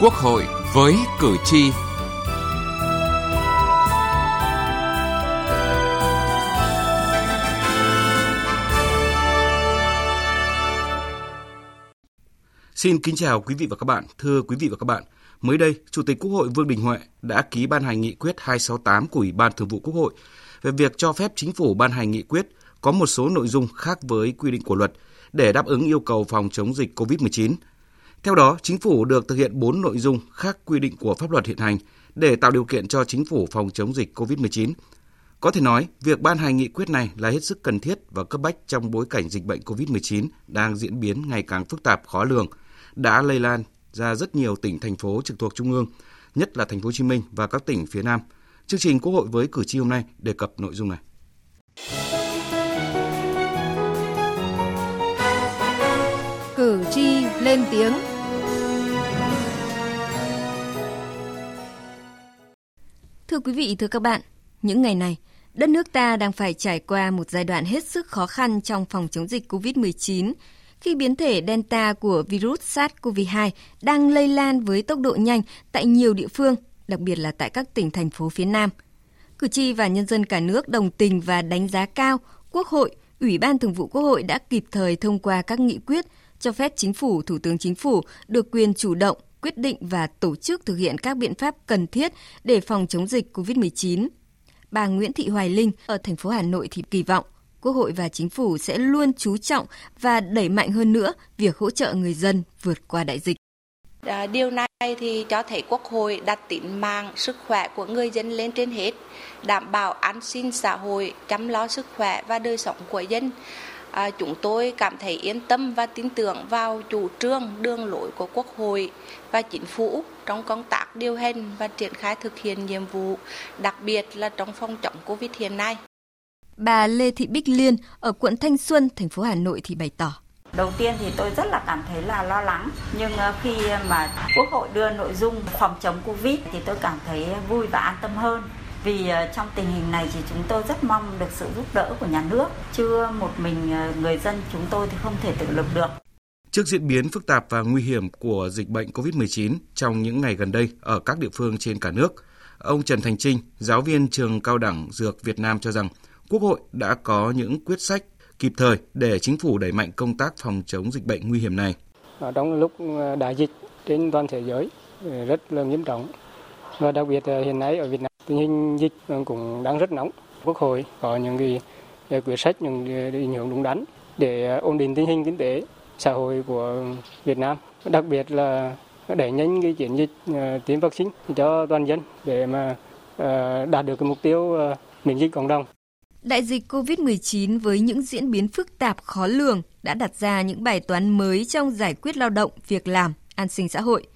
Quốc hội với cử tri. Xin kính chào quý vị và các bạn. Thưa quý vị và các bạn, mới đây, Chủ tịch Quốc hội Vương Đình Huệ đã ký ban hành nghị quyết 268 của Ủy ban Thường vụ Quốc hội về việc cho phép chính phủ ban hành nghị quyết có một số nội dung khác với quy định của luật để đáp ứng yêu cầu phòng chống dịch COVID-19 theo đó, chính phủ được thực hiện 4 nội dung khác quy định của pháp luật hiện hành để tạo điều kiện cho chính phủ phòng chống dịch COVID-19. Có thể nói, việc ban hành nghị quyết này là hết sức cần thiết và cấp bách trong bối cảnh dịch bệnh COVID-19 đang diễn biến ngày càng phức tạp khó lường, đã lây lan ra rất nhiều tỉnh thành phố trực thuộc trung ương, nhất là thành phố Hồ Chí Minh và các tỉnh phía Nam. Chương trình Quốc hội với cử tri hôm nay đề cập nội dung này. Cử tri lên tiếng Thưa quý vị, thưa các bạn, những ngày này, đất nước ta đang phải trải qua một giai đoạn hết sức khó khăn trong phòng chống dịch COVID-19 khi biến thể Delta của virus SARS-CoV-2 đang lây lan với tốc độ nhanh tại nhiều địa phương, đặc biệt là tại các tỉnh thành phố phía Nam. Cử tri và nhân dân cả nước đồng tình và đánh giá cao Quốc hội, Ủy ban Thường vụ Quốc hội đã kịp thời thông qua các nghị quyết cho phép chính phủ, thủ tướng chính phủ được quyền chủ động quyết định và tổ chức thực hiện các biện pháp cần thiết để phòng chống dịch COVID-19. Bà Nguyễn Thị Hoài Linh ở thành phố Hà Nội thì kỳ vọng Quốc hội và chính phủ sẽ luôn chú trọng và đẩy mạnh hơn nữa việc hỗ trợ người dân vượt qua đại dịch. À, điều này thì cho thấy Quốc hội đặt tính mạng sức khỏe của người dân lên trên hết, đảm bảo an sinh xã hội, chăm lo sức khỏe và đời sống của dân à, chúng tôi cảm thấy yên tâm và tin tưởng vào chủ trương đường lối của Quốc hội và chính phủ trong công tác điều hành và triển khai thực hiện nhiệm vụ, đặc biệt là trong phòng chống Covid hiện nay. Bà Lê Thị Bích Liên ở quận Thanh Xuân, thành phố Hà Nội thì bày tỏ. Đầu tiên thì tôi rất là cảm thấy là lo lắng, nhưng ờ, khi mà Quốc hội đưa nội dung phòng chống Covid thì tôi cảm thấy vui và an tâm hơn vì ờ, trong tình hình này thì chúng tôi rất mong được sự giúp đỡ của nhà nước, chưa một mình ờ, người dân chúng tôi thì không thể tự lực được. Trước diễn biến phức tạp và nguy hiểm của dịch bệnh COVID-19 trong những ngày gần đây ở các địa phương trên cả nước, ông Trần Thành Trinh, giáo viên trường cao đẳng Dược Việt Nam cho rằng Quốc hội đã có những quyết sách kịp thời để chính phủ đẩy mạnh công tác phòng chống dịch bệnh nguy hiểm này. Ở trong lúc ờ, đại dịch trên toàn thế giới rất là nghiêm trọng và đặc biệt hiện nay ở Việt Nam tình hình dịch cũng đang rất nóng. Quốc hội có những cái ờ, quyết sách, những định hướng đúng đắn để ờ, ổn định tình hình kinh tế xã hội của Việt Nam. Đặc biệt là đẩy nhanh cái chiến dịch ờ, tiêm vaccine cho toàn dân để mà đạt được cái mục tiêu miễn dịch cộng đồng. Đại dịch COVID-19 với những diễn biến phức tạp khó lường đã đặt ra những bài toán mới trong giải quyết lao động, việc làm, an sinh xã hội.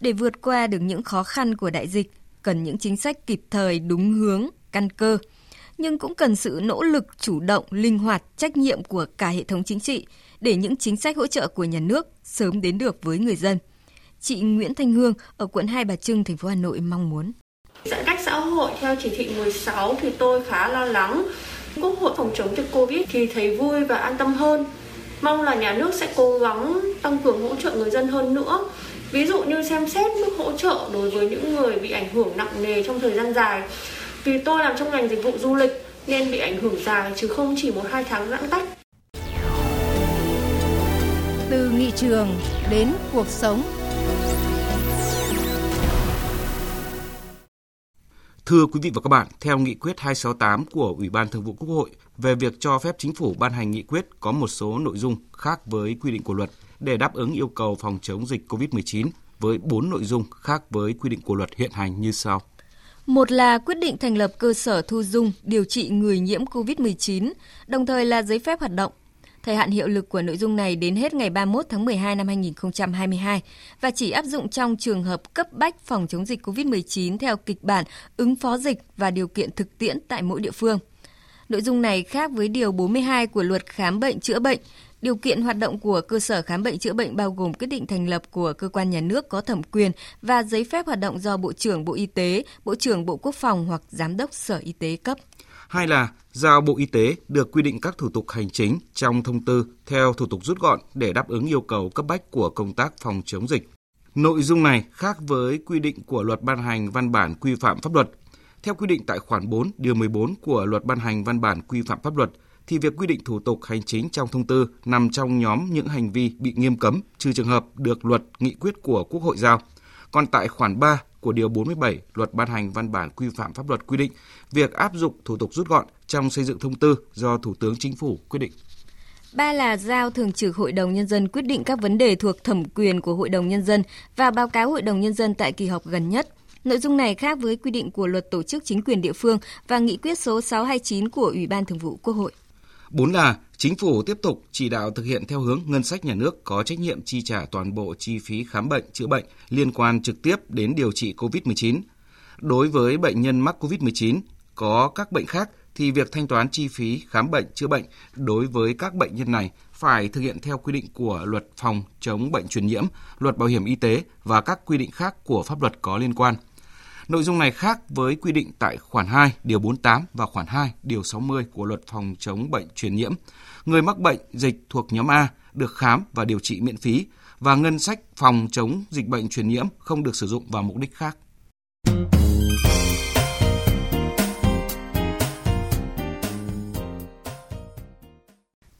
Để vượt qua được những khó khăn của đại dịch, cần những chính sách kịp thời, đúng hướng, căn cơ, nhưng cũng cần sự nỗ lực chủ động, linh hoạt, trách nhiệm của cả hệ thống chính trị để những chính sách hỗ trợ của nhà nước sớm đến được với người dân. Chị Nguyễn Thanh Hương ở quận Hai Bà Trưng, thành phố Hà Nội mong muốn. Giãn cách xã hội theo chỉ thị 16 thì tôi khá lo lắng. Quốc hội phòng chống dịch Covid thì thấy vui và an tâm hơn. Mong là nhà nước sẽ cố gắng tăng cường hỗ trợ người dân hơn nữa ví dụ như xem xét mức hỗ trợ đối với những người bị ảnh hưởng nặng nề trong thời gian dài. Vì tôi làm trong ngành dịch vụ du lịch nên bị ảnh hưởng dài chứ không chỉ một hai tháng giãn cách. Từ nghị trường đến cuộc sống. Thưa quý vị và các bạn, theo nghị quyết 268 của Ủy ban Thường vụ Quốc hội về việc cho phép chính phủ ban hành nghị quyết có một số nội dung khác với quy định của luật để đáp ứng yêu cầu phòng chống dịch COVID-19 với 4 nội dung khác với quy định của luật hiện hành như sau. Một là quyết định thành lập cơ sở thu dung điều trị người nhiễm COVID-19, đồng thời là giấy phép hoạt động. Thời hạn hiệu lực của nội dung này đến hết ngày 31 tháng 12 năm 2022 và chỉ áp dụng trong trường hợp cấp bách phòng chống dịch COVID-19 theo kịch bản ứng phó dịch và điều kiện thực tiễn tại mỗi địa phương. Nội dung này khác với điều 42 của luật khám bệnh chữa bệnh Điều kiện hoạt động của cơ sở khám bệnh chữa bệnh bao gồm quyết định thành lập của cơ quan nhà nước có thẩm quyền và giấy phép hoạt động do Bộ trưởng Bộ Y tế, Bộ trưởng Bộ Quốc phòng hoặc Giám đốc Sở Y tế cấp. Hai là giao Bộ Y tế được quy định các thủ tục hành chính trong thông tư theo thủ tục rút gọn để đáp ứng yêu cầu cấp bách của công tác phòng chống dịch. Nội dung này khác với quy định của luật ban hành văn bản quy phạm pháp luật. Theo quy định tại khoản 4, điều 14 của luật ban hành văn bản quy phạm pháp luật, thì việc quy định thủ tục hành chính trong thông tư nằm trong nhóm những hành vi bị nghiêm cấm, trừ trường hợp được luật nghị quyết của Quốc hội giao. Còn tại khoản 3 của Điều 47 Luật ban hành văn bản quy phạm pháp luật quy định việc áp dụng thủ tục rút gọn trong xây dựng thông tư do Thủ tướng Chính phủ quyết định. Ba là giao Thường trực Hội đồng Nhân dân quyết định các vấn đề thuộc thẩm quyền của Hội đồng Nhân dân và báo cáo Hội đồng Nhân dân tại kỳ họp gần nhất. Nội dung này khác với quy định của Luật Tổ chức Chính quyền địa phương và Nghị quyết số 629 của Ủy ban Thường vụ Quốc hội. Bốn là chính phủ tiếp tục chỉ đạo thực hiện theo hướng ngân sách nhà nước có trách nhiệm chi trả toàn bộ chi phí khám bệnh, chữa bệnh liên quan trực tiếp đến điều trị COVID-19. Đối với bệnh nhân mắc COVID-19 có các bệnh khác thì việc thanh toán chi phí khám bệnh, chữa bệnh đối với các bệnh nhân này phải thực hiện theo quy định của luật phòng chống bệnh truyền nhiễm, luật bảo hiểm y tế và các quy định khác của pháp luật có liên quan – Nội dung này khác với quy định tại khoản 2 điều 48 và khoản 2 điều 60 của luật phòng chống bệnh truyền nhiễm. Người mắc bệnh dịch thuộc nhóm A được khám và điều trị miễn phí và ngân sách phòng chống dịch bệnh truyền nhiễm không được sử dụng vào mục đích khác.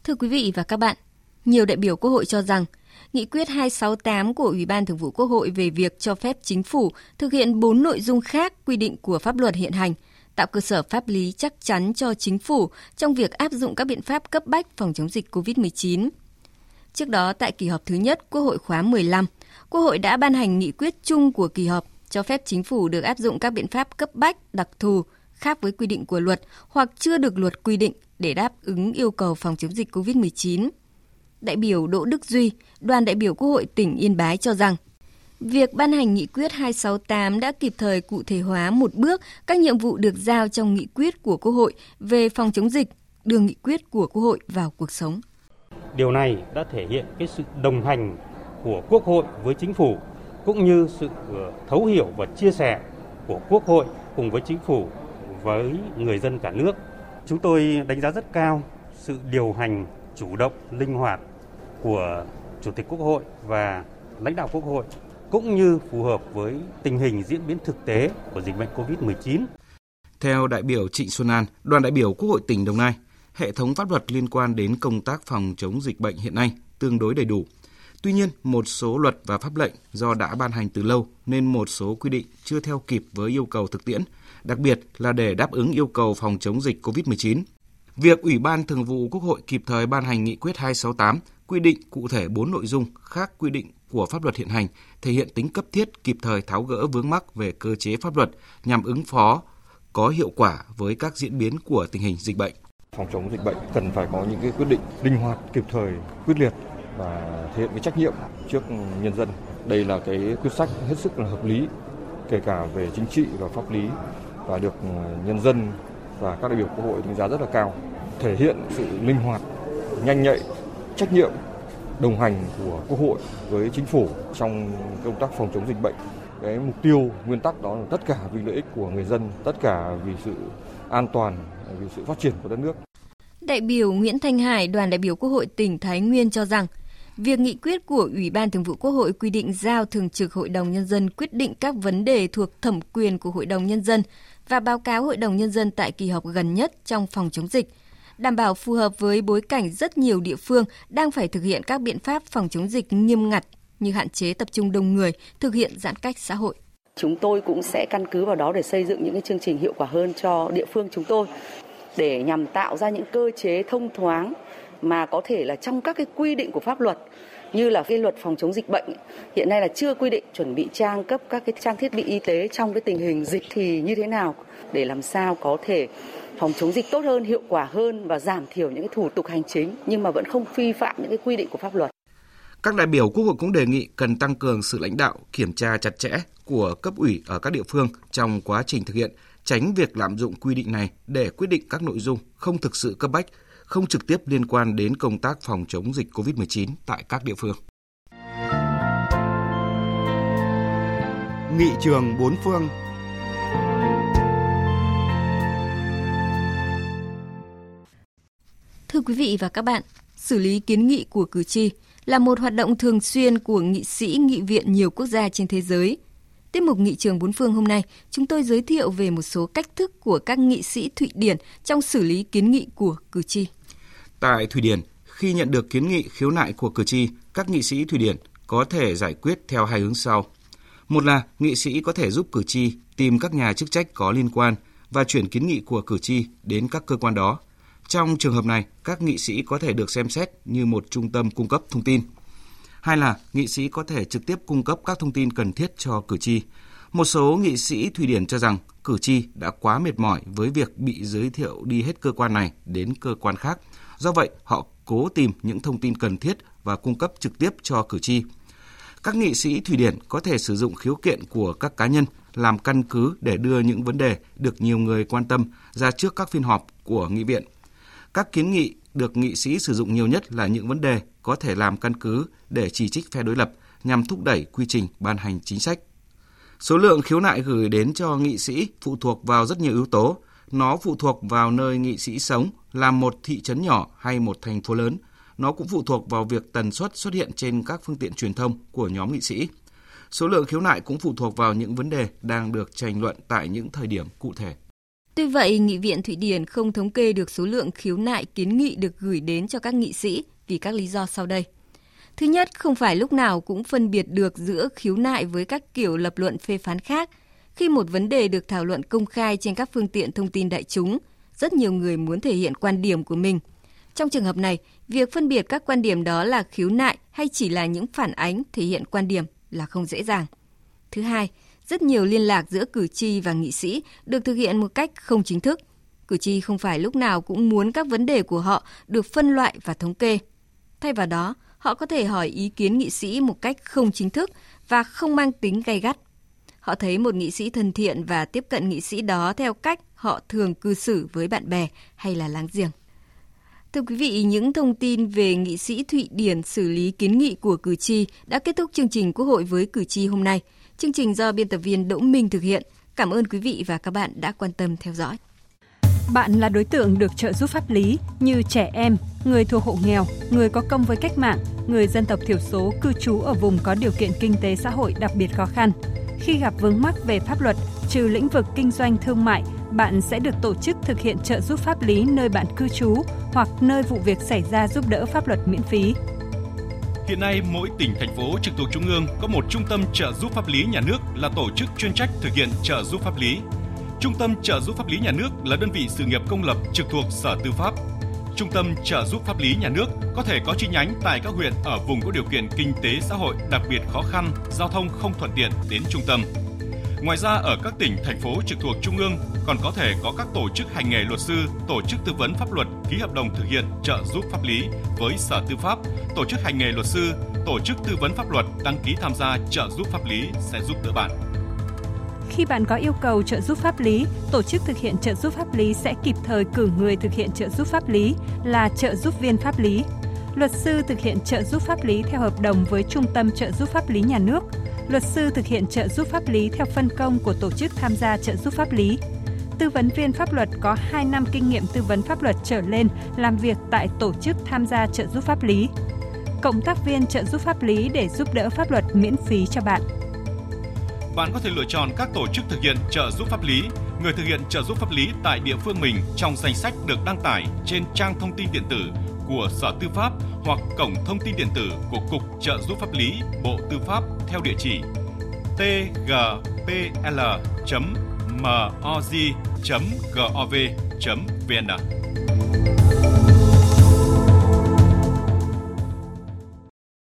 Thưa quý vị và các bạn, nhiều đại biểu Quốc hội cho rằng Nghị quyết 268 của Ủy ban Thường vụ Quốc hội về việc cho phép chính phủ thực hiện 4 nội dung khác quy định của pháp luật hiện hành, tạo cơ sở pháp lý chắc chắn cho chính phủ trong việc áp dụng các biện pháp cấp bách phòng chống dịch COVID-19. Trước đó, tại kỳ họp thứ nhất Quốc hội khóa 15, Quốc hội đã ban hành nghị quyết chung của kỳ họp cho phép chính phủ được áp dụng các biện pháp cấp bách, đặc thù, khác với quy định của luật hoặc chưa được luật quy định để đáp ứng yêu cầu phòng chống dịch COVID-19 đại biểu Đỗ Đức Duy, đoàn đại biểu Quốc hội tỉnh Yên Bái cho rằng, việc ban hành nghị quyết 268 đã kịp thời cụ thể hóa một bước các nhiệm vụ được giao trong nghị quyết của Quốc hội về phòng chống dịch, đưa nghị quyết của Quốc hội vào cuộc sống. Điều này đã thể hiện cái sự đồng hành của Quốc hội với chính phủ cũng như sự ờ, thấu hiểu và chia sẻ của Quốc hội cùng với chính phủ với người dân cả nước. Chúng tôi đánh giá rất cao sự điều hành chủ động, linh hoạt của Chủ tịch Quốc hội và lãnh đạo Quốc hội cũng như phù hợp với tình hình diễn biến thực tế của dịch bệnh COVID-19. Theo đại biểu Trịnh Xuân An, đoàn đại biểu Quốc hội tỉnh Đồng Nai, hệ thống pháp luật liên quan đến công tác phòng chống dịch bệnh hiện nay tương đối đầy đủ. Tuy nhiên, một số luật và pháp lệnh do đã ban hành từ lâu nên một số quy định chưa theo kịp với yêu cầu thực tiễn, đặc biệt là để đáp ứng yêu cầu phòng chống dịch COVID-19 Việc Ủy ban Thường vụ Quốc hội kịp thời ban hành nghị quyết 268 quy định cụ thể 4 nội dung khác quy định của pháp luật hiện hành, thể hiện tính cấp thiết kịp thời tháo gỡ vướng mắc về cơ chế pháp luật nhằm ứng phó có hiệu quả với các diễn biến của tình hình dịch bệnh. Phòng chống dịch bệnh cần phải có những cái quyết định linh hoạt, kịp thời, quyết liệt và thể hiện cái trách nhiệm trước nhân dân. Đây là cái quyết sách hết sức là hợp lý, kể cả về chính trị và pháp lý và được nhân dân và các đại biểu quốc hội đánh giá rất là cao, thể hiện sự linh hoạt, nhanh nhạy, trách nhiệm đồng hành của Quốc hội với chính phủ trong công tác phòng chống dịch bệnh. Cái mục tiêu, nguyên tắc đó là tất cả vì lợi ích của người dân, tất cả vì sự an toàn, vì sự phát triển của đất nước. Đại biểu Nguyễn Thanh Hải, đoàn đại biểu Quốc hội tỉnh Thái Nguyên cho rằng, việc nghị quyết của Ủy ban Thường vụ Quốc hội quy định giao Thường trực Hội đồng Nhân dân quyết định các vấn đề thuộc thẩm quyền của Hội đồng Nhân dân và báo cáo Hội đồng Nhân dân tại kỳ họp gần nhất trong phòng chống dịch, đảm bảo phù hợp với bối cảnh rất nhiều địa phương đang phải thực hiện các biện pháp phòng chống dịch nghiêm ngặt như hạn chế tập trung đông người, thực hiện giãn cách xã hội. Chúng tôi cũng sẽ căn cứ vào đó để xây dựng những cái chương trình hiệu quả hơn cho địa phương chúng tôi để nhằm tạo ra những cơ chế thông thoáng mà có thể là trong các cái quy định của pháp luật như là cái luật phòng chống dịch bệnh hiện nay là chưa quy định chuẩn bị trang cấp các cái trang thiết bị y tế trong cái tình hình dịch thì như thế nào để làm sao có thể phòng chống dịch tốt hơn, hiệu quả hơn và giảm thiểu những cái thủ tục hành chính nhưng mà vẫn không vi phạm những cái quy định của pháp luật. Các đại biểu Quốc hội cũng đề nghị cần tăng cường sự lãnh đạo, kiểm tra chặt chẽ của cấp ủy ở các địa phương trong quá trình thực hiện, tránh việc lạm dụng quy định này để quyết định các nội dung không thực sự cấp bách, không trực tiếp liên quan đến công tác phòng chống dịch COVID-19 tại các địa phương. Nghị trường bốn phương Thưa quý vị và các bạn, xử lý kiến nghị của cử tri là một hoạt động thường xuyên của nghị sĩ nghị viện nhiều quốc gia trên thế giới. Tiết mục Nghị trường bốn phương hôm nay, chúng tôi giới thiệu về một số cách thức của các nghị sĩ Thụy Điển trong xử lý kiến nghị của cử tri. Tại Thụy Điển, khi nhận được kiến nghị khiếu nại của cử tri, các nghị sĩ Thụy Điển có thể giải quyết theo hai hướng sau. Một là nghị sĩ có thể giúp cử tri tìm các nhà chức trách có liên quan và chuyển kiến nghị của cử tri đến các cơ quan đó. Trong trường hợp này, các nghị sĩ có thể được xem xét như một trung tâm cung cấp thông tin. Hai là nghị sĩ có thể trực tiếp cung cấp các thông tin cần thiết cho cử tri. Một số nghị sĩ Thụy Điển cho rằng cử tri đã quá mệt mỏi với việc bị giới thiệu đi hết cơ quan này đến cơ quan khác. Do vậy, họ cố tìm những thông tin cần thiết và cung cấp trực tiếp cho cử tri. Các nghị sĩ Thụy Điển có thể sử dụng khiếu kiện của các cá nhân làm căn cứ để đưa những vấn đề được nhiều người quan tâm ra trước các phiên họp của nghị viện. Các kiến nghị được nghị sĩ sử dụng nhiều nhất là những vấn đề có thể làm căn cứ để chỉ trích phe đối lập nhằm thúc đẩy quy trình ban hành chính sách. Số lượng khiếu nại gửi đến cho nghị sĩ phụ thuộc vào rất nhiều yếu tố. Nó phụ thuộc vào nơi nghị sĩ sống, là một thị trấn nhỏ hay một thành phố lớn. Nó cũng phụ thuộc vào việc tần suất xuất hiện trên các phương tiện truyền thông của nhóm nghị sĩ. Số lượng khiếu nại cũng phụ thuộc vào những vấn đề đang được tranh luận tại những thời điểm cụ thể. Tuy vậy, Nghị viện Thụy Điển không thống kê được số lượng khiếu nại kiến nghị được gửi đến cho các nghị sĩ vì các lý do sau đây. Thứ nhất, không phải lúc nào cũng phân biệt được giữa khiếu nại với các kiểu lập luận phê phán khác. Khi một vấn đề được thảo luận công khai trên các phương tiện thông tin đại chúng, rất nhiều người muốn thể hiện quan điểm của mình. Trong trường hợp này, việc phân biệt các quan điểm đó là khiếu nại hay chỉ là những phản ánh thể hiện quan điểm là không dễ dàng. Thứ hai, rất nhiều liên lạc giữa cử tri và nghị sĩ được thực hiện một cách không chính thức. Cử tri không phải lúc nào cũng muốn các vấn đề của họ được phân loại và thống kê. Thay vào đó, họ có thể hỏi ý kiến nghị sĩ một cách không chính thức và không mang tính gay gắt. Họ thấy một nghị sĩ thân thiện và tiếp cận nghị sĩ đó theo cách họ thường cư xử với bạn bè hay là láng giềng. Thưa quý vị, những thông tin về nghị sĩ Thụy Điển xử lý kiến nghị của cử tri đã kết thúc chương trình Quốc hội với cử tri hôm nay. Chương trình do biên tập viên Đỗ Minh thực hiện. Cảm ơn quý vị và các bạn đã quan tâm theo dõi. Bạn là đối tượng được trợ giúp pháp lý như trẻ em, người thuộc hộ nghèo, người có công với cách mạng, người dân tộc thiểu số cư trú ở vùng có điều kiện kinh tế xã hội đặc biệt khó khăn. Khi gặp vướng mắc về pháp luật, trừ lĩnh vực kinh doanh thương mại, bạn sẽ được tổ chức thực hiện trợ giúp pháp lý nơi bạn cư trú hoặc nơi vụ việc xảy ra giúp đỡ pháp luật miễn phí. Hiện nay, mỗi tỉnh, thành phố trực thuộc Trung ương có một trung tâm trợ giúp pháp lý nhà nước là tổ chức chuyên trách thực hiện trợ giúp pháp lý. Trung tâm trợ giúp pháp lý nhà nước là đơn vị sự nghiệp công lập trực thuộc Sở Tư pháp. Trung tâm trợ giúp pháp lý nhà nước có thể có chi nhánh tại các huyện ở vùng có điều kiện kinh tế xã hội đặc biệt khó khăn, giao thông không thuận tiện đến trung tâm. Ngoài ra ở các tỉnh, thành phố trực thuộc Trung ương còn có thể có các tổ chức hành nghề luật sư, tổ chức tư vấn pháp luật ký hợp đồng thực hiện trợ giúp pháp lý với Sở Tư pháp, tổ chức hành nghề luật sư, tổ chức tư vấn pháp luật đăng ký tham gia trợ giúp pháp lý sẽ giúp đỡ bạn. Khi bạn có yêu cầu trợ giúp pháp lý, tổ chức thực hiện trợ giúp pháp lý sẽ kịp thời cử người thực hiện trợ giúp pháp lý là trợ giúp viên pháp lý. Luật sư thực hiện trợ giúp pháp lý theo hợp đồng với Trung tâm trợ giúp pháp lý nhà nước. Luật sư thực hiện trợ giúp pháp lý theo phân công của tổ chức tham gia trợ giúp pháp lý. Tư vấn viên pháp luật có 2 năm kinh nghiệm tư vấn pháp luật trở lên làm việc tại tổ chức tham gia trợ giúp pháp lý. Cộng tác viên trợ giúp pháp lý để giúp đỡ pháp luật miễn phí cho bạn bạn có thể lựa chọn các tổ chức thực hiện trợ giúp pháp lý, người thực hiện trợ giúp pháp lý tại địa phương mình trong danh sách được đăng tải trên trang thông tin điện tử của Sở Tư pháp hoặc cổng thông tin điện tử của Cục Trợ giúp pháp lý Bộ Tư pháp theo địa chỉ tgpl.moz.gov.vn.